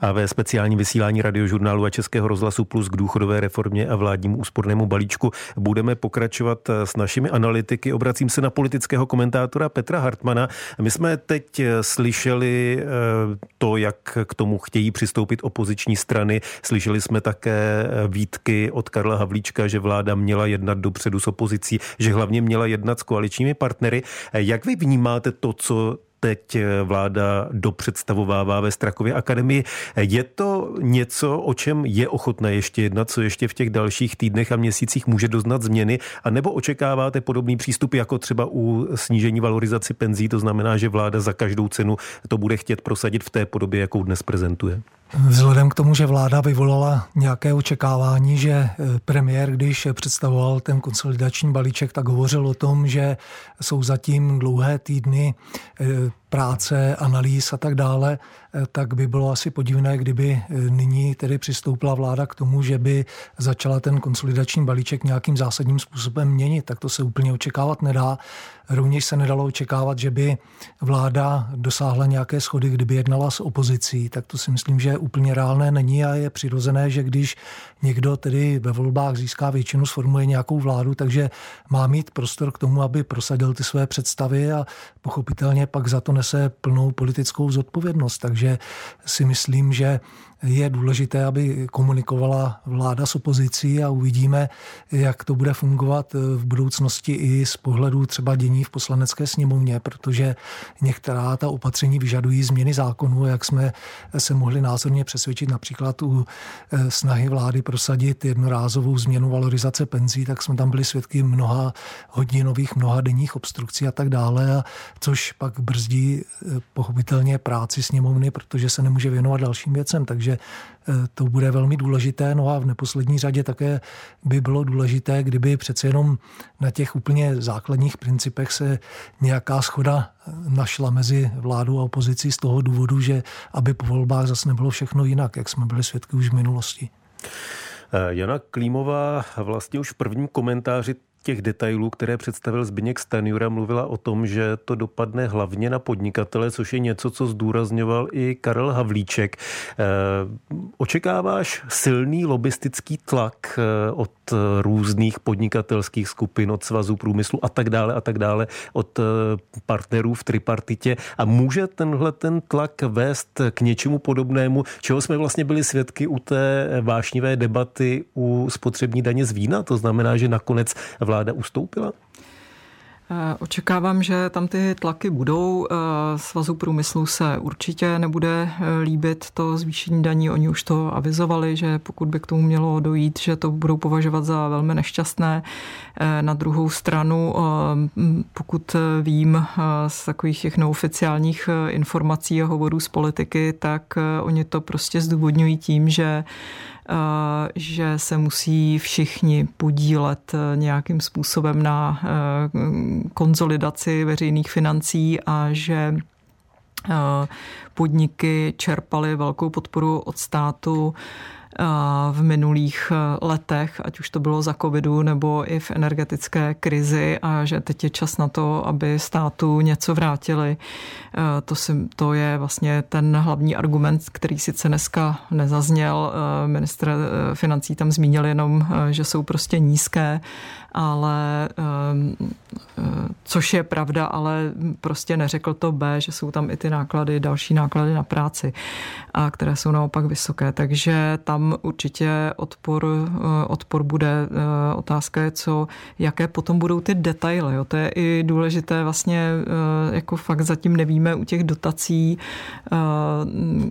a ve speciálním vysílání radiožurnálu a Českého rozhlasu Plus k důchodové reformě a vládnímu úspornému balíčku budeme pokračovat s našimi analytiky. Obracím se na politického komentátora Petra Hartmana. My jsme teď slyšeli eh, to, jak k tomu chtějí přistoupit opoziční strany. Slyšeli jsme také výtky od Karla Havlíčka, že vláda měla jednat dopředu s opozicí, že hlavně měla jednat s koaličními partnery. Jak vy vnímáte to, co teď vláda dopředstavovává ve Strakově akademii. Je to něco, o čem je ochotné ještě jednat, co ještě v těch dalších týdnech a měsících může doznat změny, a nebo očekáváte podobný přístup jako třeba u snížení valorizaci penzí, to znamená, že vláda za každou cenu to bude chtět prosadit v té podobě, jakou dnes prezentuje? Vzhledem k tomu, že vláda vyvolala nějaké očekávání, že eh, premiér, když představoval ten konsolidační balíček, tak hovořil o tom, že jsou zatím dlouhé týdny eh, práce, analýz a tak dále, eh, tak by bylo asi podivné, kdyby nyní tedy přistoupila vláda k tomu, že by začala ten konsolidační balíček nějakým zásadním způsobem měnit. Tak to se úplně očekávat nedá. Rovněž se nedalo očekávat, že by vláda dosáhla nějaké schody, kdyby jednala s opozicí. Tak to si myslím, že úplně reálné není a je přirozené, že když někdo tedy ve volbách získá většinu, sformuje nějakou vládu, takže má mít prostor k tomu, aby prosadil ty své představy a pochopitelně pak za to nese plnou politickou zodpovědnost. Takže si myslím, že je důležité, aby komunikovala vláda s opozicí a uvidíme, jak to bude fungovat v budoucnosti i z pohledu třeba dění v poslanecké sněmovně, protože některá ta opatření vyžadují změny zákonů, jak jsme se mohli názorně přesvědčit například u eh, snahy vlády prosadit jednorázovou změnu valorizace penzí, tak jsme tam byli svědky mnoha hodinových, mnoha denních obstrukcí a tak dále, a což pak brzdí eh, pochopitelně práci sněmovny, protože se nemůže věnovat dalším věcem. Takže to bude velmi důležité. No a v neposlední řadě také by bylo důležité, kdyby přece jenom na těch úplně základních principech se nějaká schoda našla mezi vládou a opozicí z toho důvodu, že aby po volbách zase nebylo všechno jinak, jak jsme byli svědky už v minulosti. Jana Klímová vlastně už v prvním komentáři těch detailů, které představil Zbigněk Stanjura, mluvila o tom, že to dopadne hlavně na podnikatele, což je něco, co zdůrazňoval i Karel Havlíček. Eh, očekáváš silný lobistický tlak eh, od různých podnikatelských skupin, od svazu průmyslu a tak dále a tak dále, od eh, partnerů v tripartitě a může tenhle ten tlak vést k něčemu podobnému, čeho jsme vlastně byli svědky u té vášnivé debaty u spotřební daně z vína, to znamená, že nakonec vláda vláda ustoupila? Eh, očekávám, že tam ty tlaky budou. Eh, Svazu průmyslu se určitě nebude eh, líbit to zvýšení daní. Oni už to avizovali, že pokud by k tomu mělo dojít, že to budou považovat za velmi nešťastné. Na druhou stranu, pokud vím z takových těch neoficiálních informací a hovorů z politiky, tak oni to prostě zdůvodňují tím, že že se musí všichni podílet eh, nějakým způsobem na eh, konzolidaci veřejných financí a že eh, podniky čerpaly velkou podporu od státu v minulých eh, letech, ať už to bylo za covidu nebo i v energetické krizi a že teď je čas na to, aby státu něco vrátili. Eh, to, si, to je vlastně ten hlavní argument, který sice dneska nezazněl. Eh, ministr financí tam zmínil jenom, že jsou prostě nízké ale ehm, eh, což je pravda, ale prostě neřekl to B, že jsou tam i ty náklady, další náklady na práci, a které jsou naopak vysoké. Takže tam určitě odpor, eh, odpor bude. Eh, otázka je, co, jaké potom budou ty detaily. Jo. To je i důležité vlastně, jako fakt zatím nevíme u těch dotací,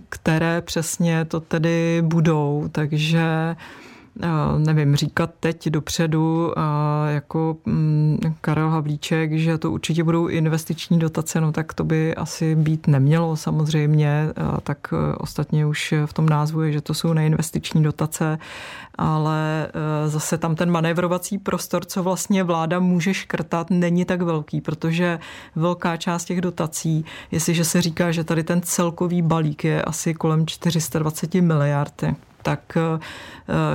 které přesně to tedy budou. Takže nevím, říkat teď dopředu jako mm, Karel Havlíček, že to určitě budou investiční dotace, no tak to by asi být nemělo samozřejmě, tak e, ostatně už v tom názvu je, že to jsou neinvestiční dotace, ale e, zase tam ten manévrovací prostor, co vlastně vláda může škrtat, není tak velký, protože velká část těch dotací, jestliže se říká, že tady ten celkový balík je asi kolem 420 miliard, tak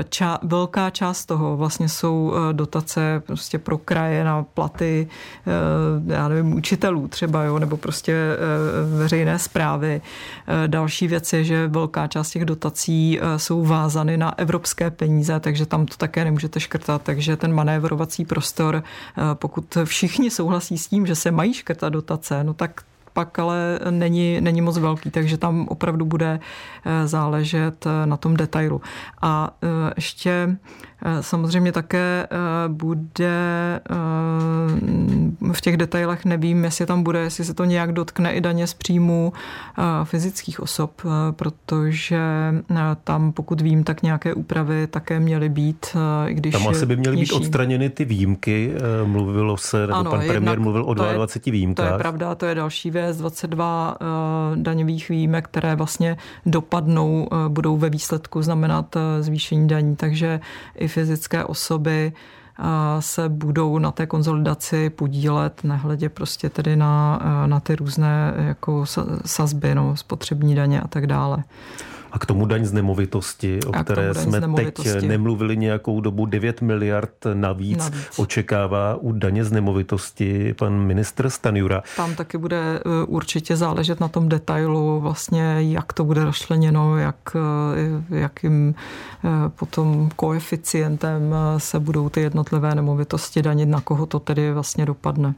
ča, velká část toho vlastně jsou dotace prostě pro kraje na platy, já nevím, učitelů třeba, jo, nebo prostě veřejné zprávy. Další věc je, že velká část těch dotací jsou vázány na evropské peníze, takže tam to také nemůžete škrtat, takže ten manévrovací prostor, pokud všichni souhlasí s tím, že se mají škrtat dotace, no tak pak ale není, není moc velký, takže tam opravdu bude eh, záležet eh, na tom detailu. A eh, ještě samozřejmě také bude v těch detailech, nevím, jestli tam bude, jestli se to nějak dotkne i daně z příjmu fyzických osob, protože tam, pokud vím, tak nějaké úpravy také měly být, i když Tam asi by měly nižší. být odstraněny ty výjimky, mluvilo se, nebo ano, pan premiér mluvil o 22 výjimkách. To je pravda, to je další věc, 22 daňových výjimek, které vlastně dopadnou, budou ve výsledku znamenat zvýšení daní, takže i fyzické osoby se budou na té konzolidaci podílet, nehledě prostě tedy na, na ty různé jako sazby, no, spotřební daně a tak dále. A k tomu daň z nemovitosti, o a které jsme teď nemluvili nějakou dobu, 9 miliard navíc, navíc očekává u daně z nemovitosti pan ministr Stanjura. Tam taky bude e, určitě záležet na tom detailu, vlastně jak to bude rozšleněno, jak, e, jakým e, potom koeficientem se budou ty jednotlivé nemovitosti danit, na koho to tedy vlastně dopadne.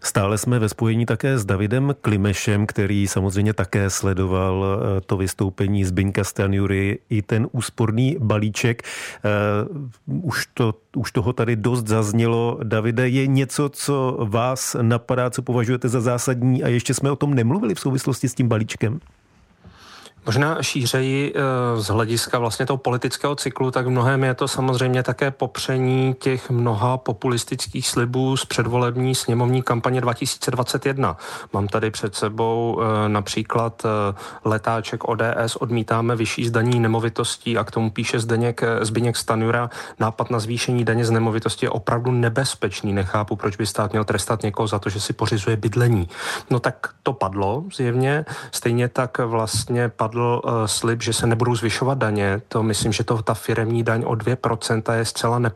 Stále jsme ve spojení také s Davidem Klimešem, který samozřejmě také sledoval eh, to vystoupení Zbyňka Stanjury i ten úsporný balíček. Eh, už, to, už toho tady dost zaznělo. Davide, je něco, co vás napadá, co považujete za zásadní a ještě jsme o tom nemluvili v souvislosti s tím balíčkem? Možná šířeji eh, z hlediska vlastně toho politického cyklu, tak v mnohem je to samozřejmě také popření těch mnoha populistických slibů z předvolební sněmovní kampaně 2021. Mám tady před sebou eh, například eh, letáček ODS, odmítáme vyšší zdaní nemovitostí a k tomu píše Zdeněk, Zbyněk Stanura, nápad na zvýšení daně z nemovitosti je opravdu nebezpečný. Nechápu, proč by stát měl trestat někoho za to, že si pořizuje bydlení. No tak to padlo zjevně, stejně tak vlastně padlo padl uh, slib, že se nebudou zvyšovat daně. To myslím, že to ta firemní daň o 2% je zcela ne,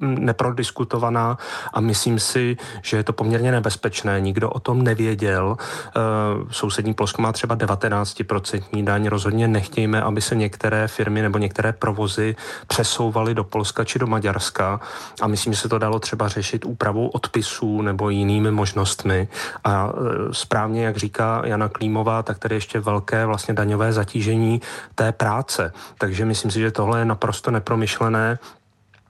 neprodiskutovaná a myslím si, že je to poměrně nebezpečné. Nikdo o tom nevěděl. Uh, sousední Polsko má třeba 19% daň. Rozhodně nechtějme, aby se některé firmy nebo některé provozy přesouvaly do Polska či do Maďarska a myslím, že se to dalo třeba řešit úpravou odpisů nebo jinými možnostmi. A uh, správně, jak říká Jana Klímová, tak tady ještě velké velké vlastně daňové zatížení té práce. Takže myslím si, že tohle je naprosto nepromyšlené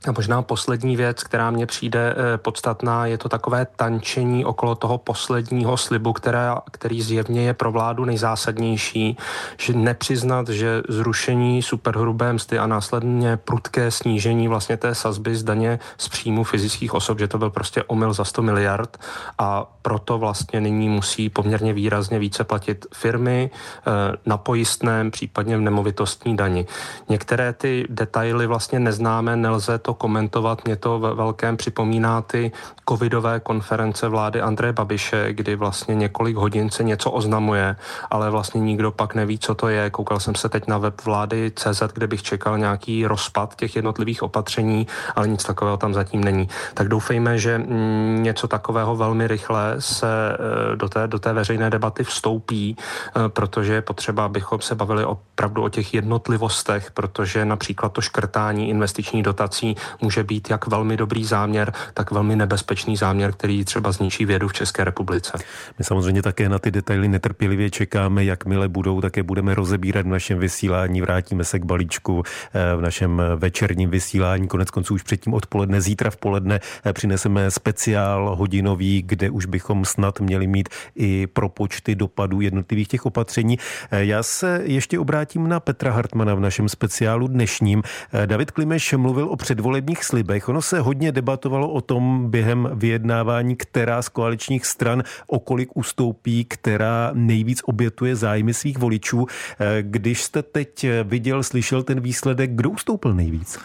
a možná poslední věc, která mně přijde eh, podstatná, je to takové tančení okolo toho posledního slibu, která, který zjevně je pro vládu nejzásadnější, že nepřiznat, že zrušení superhrubé mzdy a následně prudké snížení vlastně té sazby z daně z příjmu fyzických osob, že to byl prostě omyl za 100 miliard a proto vlastně nyní musí poměrně výrazně více platit firmy eh, na pojistném, případně v nemovitostní dani. Některé ty detaily vlastně neznáme, nelze to to komentovat. Mě to ve velkém připomíná ty covidové konference vlády Andreje Babiše, kdy vlastně několik hodin se něco oznamuje, ale vlastně nikdo pak neví, co to je. Koukal jsem se teď na web vlády CZ, kde bych čekal nějaký rozpad těch jednotlivých opatření, ale nic takového tam zatím není. Tak doufejme, že mm, něco takového velmi rychle se e, do té, do té veřejné debaty vstoupí, e, protože je potřeba, abychom se bavili opravdu o těch jednotlivostech, protože například to škrtání investičních dotací může být jak velmi dobrý záměr, tak velmi nebezpečný záměr, který třeba zničí vědu v České republice. My samozřejmě také na ty detaily netrpělivě čekáme, jakmile budou, také budeme rozebírat v našem vysílání. Vrátíme se k balíčku eh, v našem večerním vysílání. Konec konců už předtím odpoledne, zítra v poledne eh, přineseme speciál hodinový, kde už bychom snad měli mít i propočty dopadů jednotlivých těch opatření. Eh, já se ještě obrátím na Petra Hartmana v našem speciálu dnešním. David Klimeš mluvil o předvolení předvolebních slibech. Ono se hodně debatovalo o tom během vyjednávání, která z koaličních stran okolik ustoupí, která nejvíc obětuje zájmy svých voličů. Eh, když jste teď viděl, slyšel ten výsledek, kdo ustoupil nejvíc?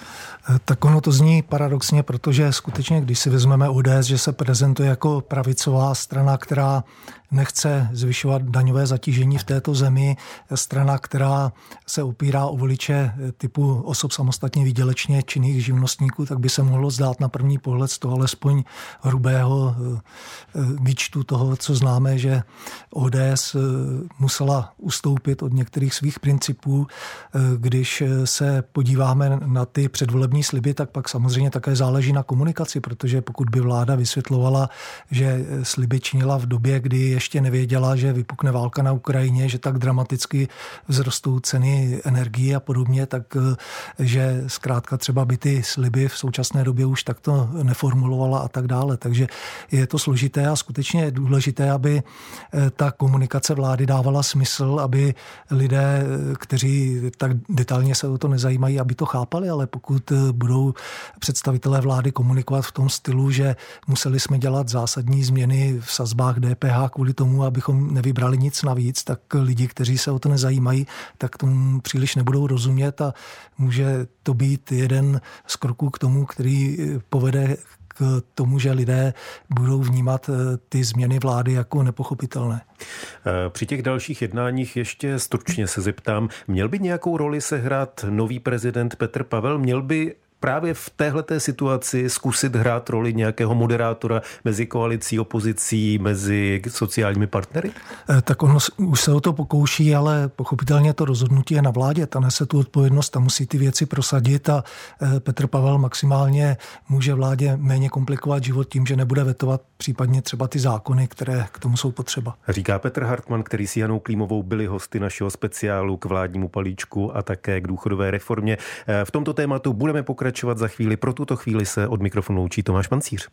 Eh, tak ono to zní paradoxně, protože skutečně, když si vezmeme ODS, že se prezentuje jako pravicová strana, která nechce zvyšovat daňové zatížení v této zemi. Strana, která se opírá o voliče typu osob samostatně výdělečně činných živnostníků, tak by se mohlo zdát na první pohled z toho alespoň hrubého výčtu toho, co známe, že ODS musela ustoupit od některých svých principů. Když se podíváme na ty předvolební sliby, tak pak samozřejmě také záleží na komunikaci, protože pokud by vláda vysvětlovala, že sliby činila v době, kdy ještě nevěděla, že vypukne válka na Ukrajině, že tak dramaticky vzrostou ceny energii a podobně, tak že zkrátka třeba by ty sliby v současné době už takto neformulovala a tak dále. Takže je to složité a skutečně je důležité, aby ta komunikace vlády dávala smysl, aby lidé, kteří tak detailně se o to nezajímají, aby to chápali, ale pokud budou představitelé vlády komunikovat v tom stylu, že museli jsme dělat zásadní změny v sazbách DPH kvůli tomu, abychom nevybrali nic navíc, tak lidi, kteří se o to nezajímají, tak tomu příliš nebudou rozumět a může to být jeden z kroků k tomu, který povede k tomu, že lidé budou vnímat eh, ty změny vlády jako nepochopitelné. Eh, při těch dalších jednáních ještě stručně se zeptám, měl by nějakou roli sehrát nový prezident Petr Pavel? Měl by právě v téhleté situaci zkusit hrát roli nějakého moderátora mezi koalicí, opozicí, mezi sociálními partnery? Eh, tak ono už se o to pokouší, ale pochopitelně to rozhodnutí je na vládě. Ta nese tu odpovědnost a musí ty věci prosadit a eh, Petr Pavel maximálně může vládě méně komplikovat život tím, že nebude vetovat případně třeba ty zákony, které k tomu jsou potřeba. Říká Petr Hartmann, který s Janou Klímovou byli hosty našeho speciálu k vládnímu palíčku a také k důchodové reformě. Eh, v tomto tématu budeme pokračovat pokračovat za chvíli. Pro tuto chvíli se od mikrofonu loučí Tomáš Pancíř.